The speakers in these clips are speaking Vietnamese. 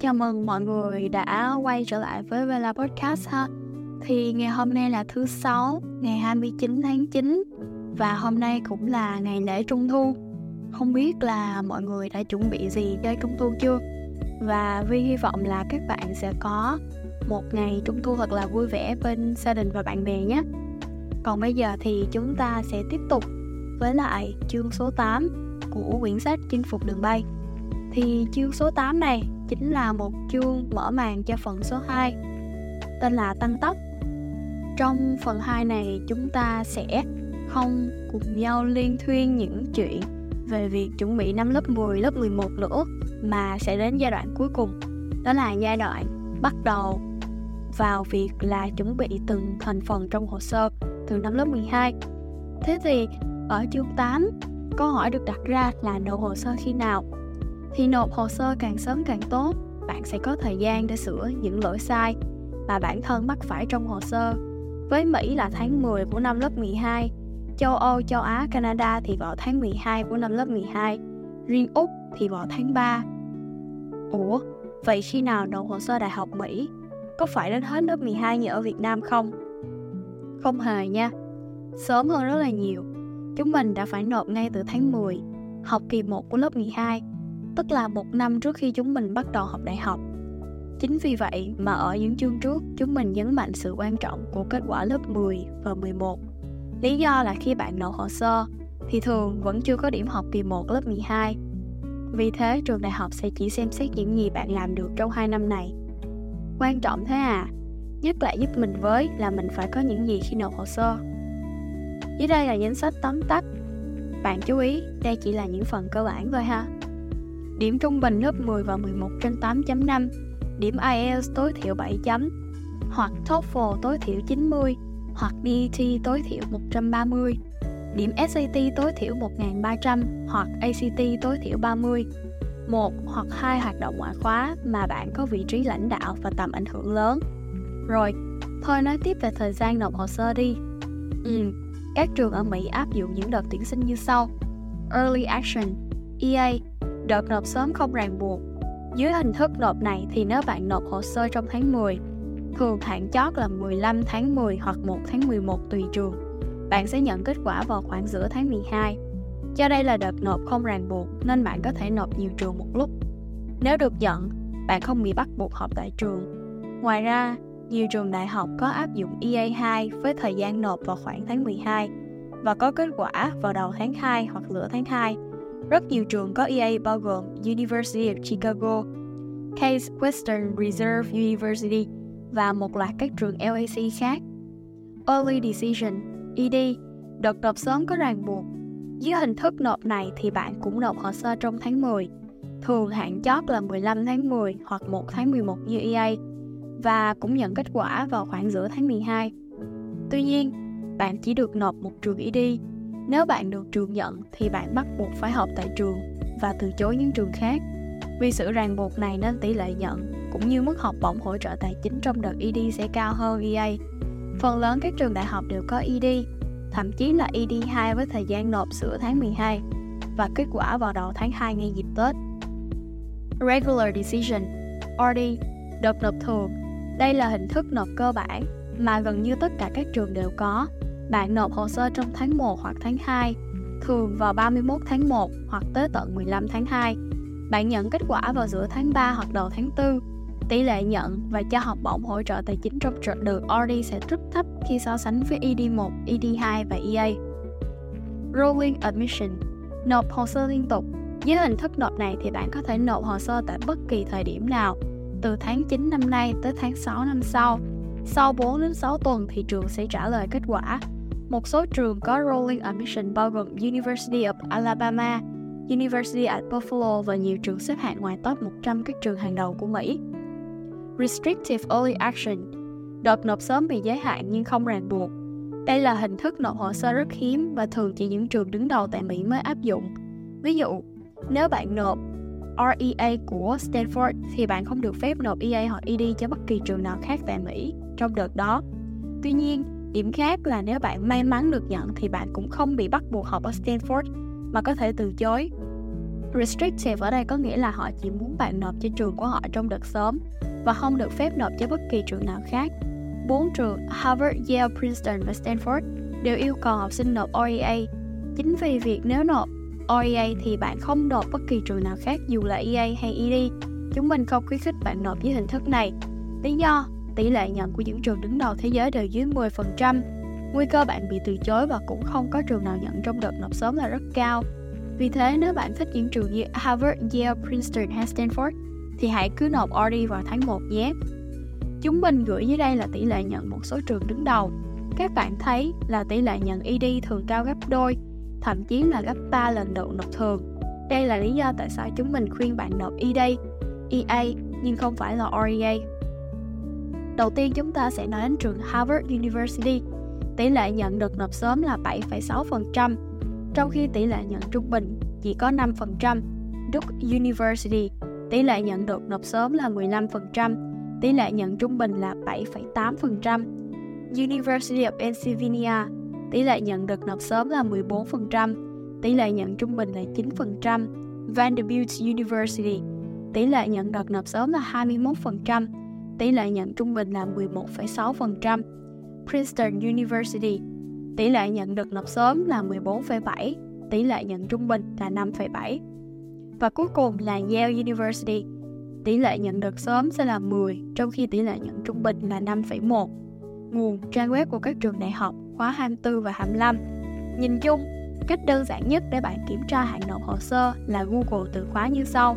Chào mừng mọi người đã quay trở lại với Vela Podcast ha. Thì ngày hôm nay là thứ sáu, ngày 29 tháng 9 và hôm nay cũng là ngày lễ Trung thu. Không biết là mọi người đã chuẩn bị gì cho Trung thu chưa? Và Vi hy vọng là các bạn sẽ có một ngày Trung thu thật là vui vẻ bên gia đình và bạn bè nhé. Còn bây giờ thì chúng ta sẽ tiếp tục với lại chương số 8 của quyển sách Chinh phục đường bay. Thì chương số 8 này chính là một chương mở màn cho phần số 2 tên là Tăng tốc. Trong phần 2 này chúng ta sẽ không cùng nhau liên thuyên những chuyện về việc chuẩn bị năm lớp 10, lớp 11 nữa mà sẽ đến giai đoạn cuối cùng. Đó là giai đoạn bắt đầu vào việc là chuẩn bị từng thành phần trong hồ sơ từ năm lớp 12. Thế thì ở chương 8, câu hỏi được đặt ra là nộp hồ sơ khi nào? Thì nộp hồ sơ càng sớm càng tốt, bạn sẽ có thời gian để sửa những lỗi sai mà bản thân mắc phải trong hồ sơ. Với Mỹ là tháng 10 của năm lớp 12, châu Âu, châu Á, Canada thì vào tháng 12 của năm lớp 12, riêng Úc thì vào tháng 3. Ủa, vậy khi nào nộp hồ sơ đại học Mỹ? Có phải đến hết lớp 12 như ở Việt Nam không? Không hề nha, sớm hơn rất là nhiều. Chúng mình đã phải nộp ngay từ tháng 10, học kỳ 1 của lớp 12, tức là một năm trước khi chúng mình bắt đầu học đại học. Chính vì vậy mà ở những chương trước, chúng mình nhấn mạnh sự quan trọng của kết quả lớp 10 và 11 Lý do là khi bạn nộp hồ sơ thì thường vẫn chưa có điểm học kỳ 1 lớp 12. Vì thế trường đại học sẽ chỉ xem xét những gì bạn làm được trong 2 năm này. Quan trọng thế à? Nhất là giúp mình với là mình phải có những gì khi nộp hồ sơ. Dưới đây là danh sách tóm tắt. Bạn chú ý, đây chỉ là những phần cơ bản thôi ha. Điểm trung bình lớp 10 và 11 trên 8.5, điểm IELTS tối thiểu 7 chấm, hoặc TOEFL tối thiểu 90, hoặc DET tối thiểu 130, điểm SAT tối thiểu 1.300 hoặc ACT tối thiểu 30. Một hoặc hai hoạt động ngoại khóa mà bạn có vị trí lãnh đạo và tầm ảnh hưởng lớn. Rồi, thôi nói tiếp về thời gian nộp hồ sơ đi. Ừ, các trường ở Mỹ áp dụng những đợt tuyển sinh như sau. Early Action, EA, đợt nộp sớm không ràng buộc. Dưới hình thức nộp này thì nếu bạn nộp hồ sơ trong tháng 10 thường hạn chót là 15 tháng 10 hoặc 1 tháng 11 tùy trường. Bạn sẽ nhận kết quả vào khoảng giữa tháng 12. Do đây là đợt nộp không ràng buộc nên bạn có thể nộp nhiều trường một lúc. Nếu được nhận, bạn không bị bắt buộc học tại trường. Ngoài ra, nhiều trường đại học có áp dụng EA2 với thời gian nộp vào khoảng tháng 12 và có kết quả vào đầu tháng 2 hoặc giữa tháng 2. Rất nhiều trường có EA bao gồm University of Chicago, Case Western Reserve University, và một loạt các trường LAC khác. Early Decision, ED, đợt nộp sớm có ràng buộc. Dưới hình thức nộp này thì bạn cũng nộp hồ sơ trong tháng 10. Thường hạn chót là 15 tháng 10 hoặc 1 tháng 11 như EA và cũng nhận kết quả vào khoảng giữa tháng 12. Tuy nhiên, bạn chỉ được nộp một trường ED. Nếu bạn được trường nhận thì bạn bắt buộc phải học tại trường và từ chối những trường khác. Vì sự ràng buộc này nên tỷ lệ nhận cũng như mức học bổng hỗ trợ tài chính trong đợt ED sẽ cao hơn EA. Phần lớn các trường đại học đều có ED, thậm chí là ED2 với thời gian nộp giữa tháng 12 và kết quả vào đầu tháng 2 ngay dịp Tết. Regular Decision RD Đợt nộp thường Đây là hình thức nộp cơ bản mà gần như tất cả các trường đều có. Bạn nộp hồ sơ trong tháng 1 hoặc tháng 2, thường vào 31 tháng 1 hoặc tới tận 15 tháng 2. Bạn nhận kết quả vào giữa tháng 3 hoặc đầu tháng 4 Tỷ lệ nhận và cho học bổng hỗ trợ tài chính trong đợt RD sẽ rất thấp khi so sánh với ED1, ED2 và EA. Rolling Admission Nộp hồ sơ liên tục Dưới hình thức nộp này thì bạn có thể nộp hồ sơ tại bất kỳ thời điểm nào từ tháng 9 năm nay tới tháng 6 năm sau. Sau 4 đến 6 tuần thì trường sẽ trả lời kết quả. Một số trường có Rolling Admission bao gồm University of Alabama, University at Buffalo và nhiều trường xếp hạng ngoài top 100 các trường hàng đầu của Mỹ. Restrictive Early Action Đợt nộp sớm bị giới hạn nhưng không ràng buộc. Đây là hình thức nộp hồ sơ rất hiếm và thường chỉ những trường đứng đầu tại Mỹ mới áp dụng. Ví dụ, nếu bạn nộp REA của Stanford thì bạn không được phép nộp EA hoặc ED cho bất kỳ trường nào khác tại Mỹ trong đợt đó. Tuy nhiên, điểm khác là nếu bạn may mắn được nhận thì bạn cũng không bị bắt buộc học ở Stanford mà có thể từ chối. Restrictive ở đây có nghĩa là họ chỉ muốn bạn nộp cho trường của họ trong đợt sớm và không được phép nộp cho bất kỳ trường nào khác. Bốn trường Harvard, Yale, Princeton và Stanford đều yêu cầu học sinh nộp OEA. Chính vì việc nếu nộp OEA thì bạn không nộp bất kỳ trường nào khác dù là EA hay ED. Chúng mình không khuyến khích bạn nộp với hình thức này. Lý do, tỷ lệ nhận của những trường đứng đầu thế giới đều dưới 10%. Nguy cơ bạn bị từ chối và cũng không có trường nào nhận trong đợt nộp sớm là rất cao. Vì thế, nếu bạn thích những trường như Harvard, Yale, Princeton hay Stanford, thì hãy cứ nộp RD vào tháng 1 nhé. Chúng mình gửi dưới đây là tỷ lệ nhận một số trường đứng đầu. Các bạn thấy là tỷ lệ nhận ED thường cao gấp đôi, thậm chí là gấp 3 lần độ nộp thường. Đây là lý do tại sao chúng mình khuyên bạn nộp ED, EA nhưng không phải là REA. Đầu tiên chúng ta sẽ nói đến trường Harvard University. Tỷ lệ nhận được nộp sớm là 7,6%, trong khi tỷ lệ nhận trung bình chỉ có 5%. Duke University, tỷ lệ nhận được nộp sớm là 15%, tỷ lệ nhận trung bình là 7,8%. University of Pennsylvania, tỷ lệ nhận được nộp sớm là 14%, tỷ lệ nhận trung bình là 9%. Vanderbilt University, tỷ lệ nhận được nộp sớm là 21%, tỷ lệ nhận trung bình là 11,6%. Princeton University, tỷ lệ nhận được nộp sớm là 14,7, tỷ lệ nhận trung bình là 5,7. Và cuối cùng là Yale University, tỷ lệ nhận được sớm sẽ là 10, trong khi tỷ lệ nhận trung bình là 5,1. Nguồn trang web của các trường đại học khóa 24 và 25. Nhìn chung, cách đơn giản nhất để bạn kiểm tra hạn nộp hồ sơ là Google từ khóa như sau.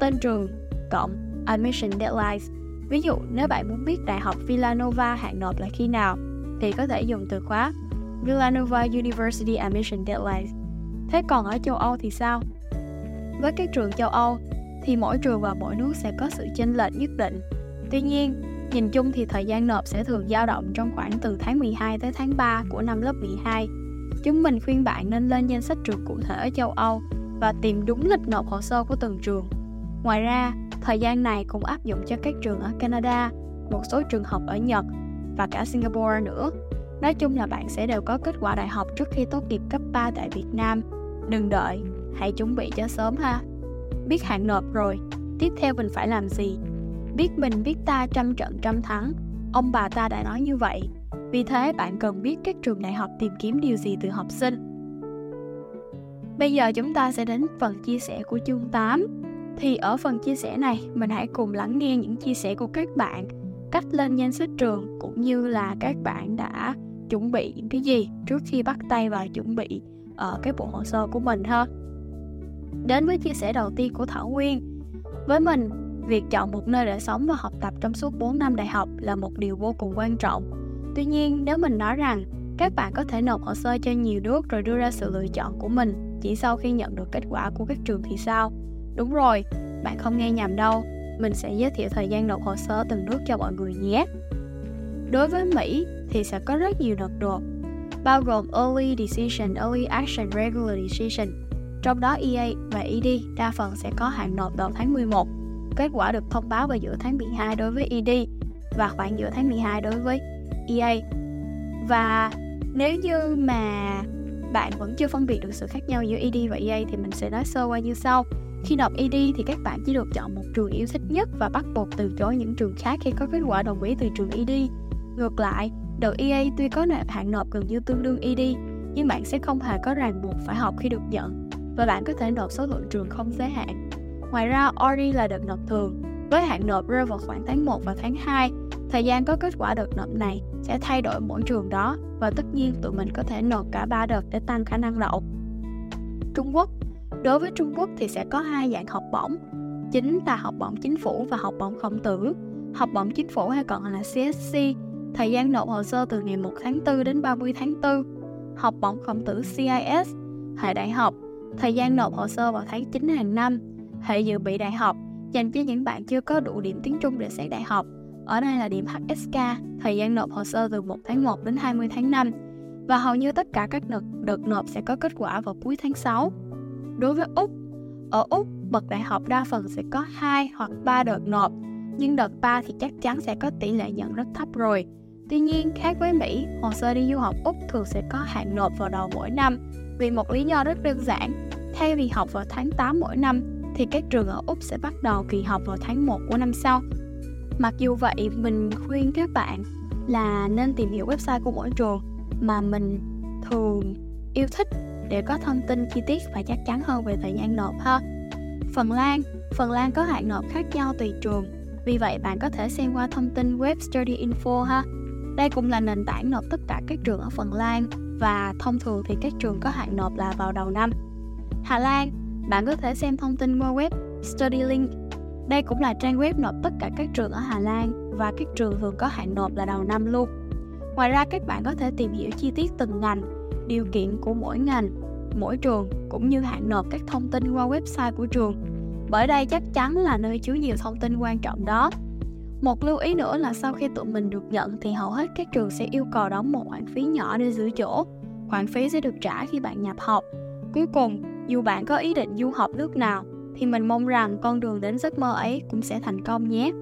Tên trường, cộng Admission Deadlines. Ví dụ, nếu bạn muốn biết Đại học Villanova hạn nộp là khi nào, thì có thể dùng từ khóa Villanova University Admission Deadlines. Thế còn ở châu Âu thì sao? Với các trường châu Âu thì mỗi trường và mỗi nước sẽ có sự chênh lệch nhất định. Tuy nhiên, nhìn chung thì thời gian nộp sẽ thường dao động trong khoảng từ tháng 12 tới tháng 3 của năm lớp 12. Chúng mình khuyên bạn nên lên danh sách trường cụ thể ở châu Âu và tìm đúng lịch nộp hồ sơ của từng trường. Ngoài ra, thời gian này cũng áp dụng cho các trường ở Canada, một số trường học ở Nhật và cả Singapore nữa. Nói chung là bạn sẽ đều có kết quả đại học trước khi tốt nghiệp cấp 3 tại Việt Nam. Đừng đợi, hãy chuẩn bị cho sớm ha. Biết hạn nộp rồi, tiếp theo mình phải làm gì? Biết mình biết ta trăm trận trăm thắng, ông bà ta đã nói như vậy. Vì thế bạn cần biết các trường đại học tìm kiếm điều gì từ học sinh. Bây giờ chúng ta sẽ đến phần chia sẻ của chương 8. Thì ở phần chia sẻ này, mình hãy cùng lắng nghe những chia sẻ của các bạn cách lên danh sách trường cũng như là các bạn đã chuẩn bị những cái gì trước khi bắt tay vào chuẩn bị ở cái bộ hồ sơ của mình ha. Đến với chia sẻ đầu tiên của Thảo Nguyên. Với mình, việc chọn một nơi để sống và học tập trong suốt 4 năm đại học là một điều vô cùng quan trọng. Tuy nhiên, nếu mình nói rằng các bạn có thể nộp hồ sơ cho nhiều nước rồi đưa ra sự lựa chọn của mình chỉ sau khi nhận được kết quả của các trường thì sao? Đúng rồi, bạn không nghe nhầm đâu. Mình sẽ giới thiệu thời gian nộp hồ sơ từng nước cho mọi người nhé. Đối với Mỹ thì sẽ có rất nhiều đợt nộp, bao gồm Early Decision, Early Action, Regular Decision. Trong đó EA và ED đa phần sẽ có hạn nộp đầu tháng 11. Kết quả được thông báo vào giữa tháng 12 đối với ED và khoảng giữa tháng 12 đối với EA. Và nếu như mà bạn vẫn chưa phân biệt được sự khác nhau giữa ED và EA thì mình sẽ nói sơ qua như sau. Khi nộp ED thì các bạn chỉ được chọn một trường yêu thích nhất và bắt buộc từ chối những trường khác khi có kết quả đồng ý từ trường ED. Ngược lại, đợt EA tuy có nộp hạn nộp gần như tương đương ED, nhưng bạn sẽ không hề có ràng buộc phải học khi được nhận và bạn có thể nộp số lượng trường không giới hạn. Ngoài ra, RD là đợt nộp thường, với hạn nộp rơi vào khoảng tháng 1 và tháng 2. Thời gian có kết quả đợt nộp này sẽ thay đổi mỗi trường đó và tất nhiên tụi mình có thể nộp cả 3 đợt để tăng khả năng đậu. Trung Quốc Đối với Trung Quốc thì sẽ có hai dạng học bổng, chính là học bổng chính phủ và học bổng khổng tử. Học bổng chính phủ hay còn là CSC, thời gian nộp hồ sơ từ ngày 1 tháng 4 đến 30 tháng 4. Học bổng khổng tử CIS, hệ đại học, thời gian nộp hồ sơ vào tháng 9 hàng năm. Hệ dự bị đại học, dành cho những bạn chưa có đủ điểm tiếng Trung để xét đại học. ở đây là điểm HSK, thời gian nộp hồ sơ từ 1 tháng 1 đến 20 tháng 5 và hầu như tất cả các đợt, đợt nộp sẽ có kết quả vào cuối tháng 6. Đối với Úc, ở Úc, bậc đại học đa phần sẽ có 2 hoặc 3 đợt nộp, nhưng đợt 3 thì chắc chắn sẽ có tỷ lệ nhận rất thấp rồi. Tuy nhiên, khác với Mỹ, hồ sơ đi du học Úc thường sẽ có hạn nộp vào đầu mỗi năm vì một lý do rất đơn giản. Thay vì học vào tháng 8 mỗi năm, thì các trường ở Úc sẽ bắt đầu kỳ học vào tháng 1 của năm sau. Mặc dù vậy, mình khuyên các bạn là nên tìm hiểu website của mỗi trường mà mình thường yêu thích để có thông tin chi tiết và chắc chắn hơn về thời gian nộp ha. Phần Lan Phần Lan có hạn nộp khác nhau tùy trường, vì vậy bạn có thể xem qua thông tin web Study Info ha. Đây cũng là nền tảng nộp tất cả các trường ở Phần Lan và thông thường thì các trường có hạn nộp là vào đầu năm. Hà Lan, bạn có thể xem thông tin qua web StudyLink. Đây cũng là trang web nộp tất cả các trường ở Hà Lan và các trường thường có hạn nộp là đầu năm luôn. Ngoài ra các bạn có thể tìm hiểu chi tiết từng ngành, điều kiện của mỗi ngành, mỗi trường cũng như hạn nộp các thông tin qua website của trường. Bởi đây chắc chắn là nơi chứa nhiều thông tin quan trọng đó. Một lưu ý nữa là sau khi tụi mình được nhận thì hầu hết các trường sẽ yêu cầu đóng một khoản phí nhỏ để giữ chỗ. Khoản phí sẽ được trả khi bạn nhập học. Cuối cùng, dù bạn có ý định du học nước nào thì mình mong rằng con đường đến giấc mơ ấy cũng sẽ thành công nhé.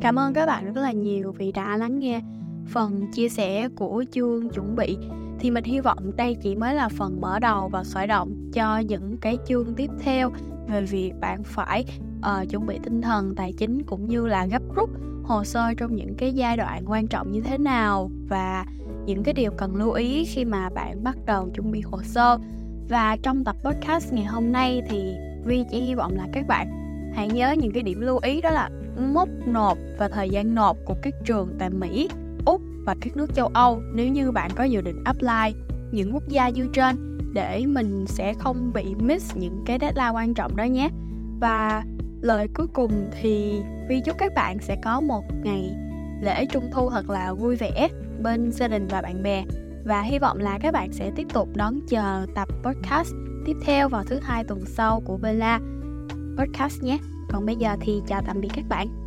Cảm ơn các bạn rất là nhiều vì đã lắng nghe phần chia sẻ của chương chuẩn bị thì mình hy vọng đây chỉ mới là phần mở đầu và khởi động cho những cái chương tiếp theo về việc bạn phải uh, chuẩn bị tinh thần tài chính cũng như là gấp rút hồ sơ trong những cái giai đoạn quan trọng như thế nào và những cái điều cần lưu ý khi mà bạn bắt đầu chuẩn bị hồ sơ. Và trong tập podcast ngày hôm nay thì Vi chỉ hy vọng là các bạn hãy nhớ những cái điểm lưu ý đó là mốc nộp và thời gian nộp của các trường tại Mỹ, Úc và các nước châu Âu nếu như bạn có dự định apply những quốc gia như trên để mình sẽ không bị miss những cái deadline quan trọng đó nhé. Và lời cuối cùng thì Vi chúc các bạn sẽ có một ngày lễ trung thu thật là vui vẻ bên gia đình và bạn bè và hy vọng là các bạn sẽ tiếp tục đón chờ tập podcast tiếp theo vào thứ hai tuần sau của Bella podcast nhé. Còn bây giờ thì chào tạm biệt các bạn.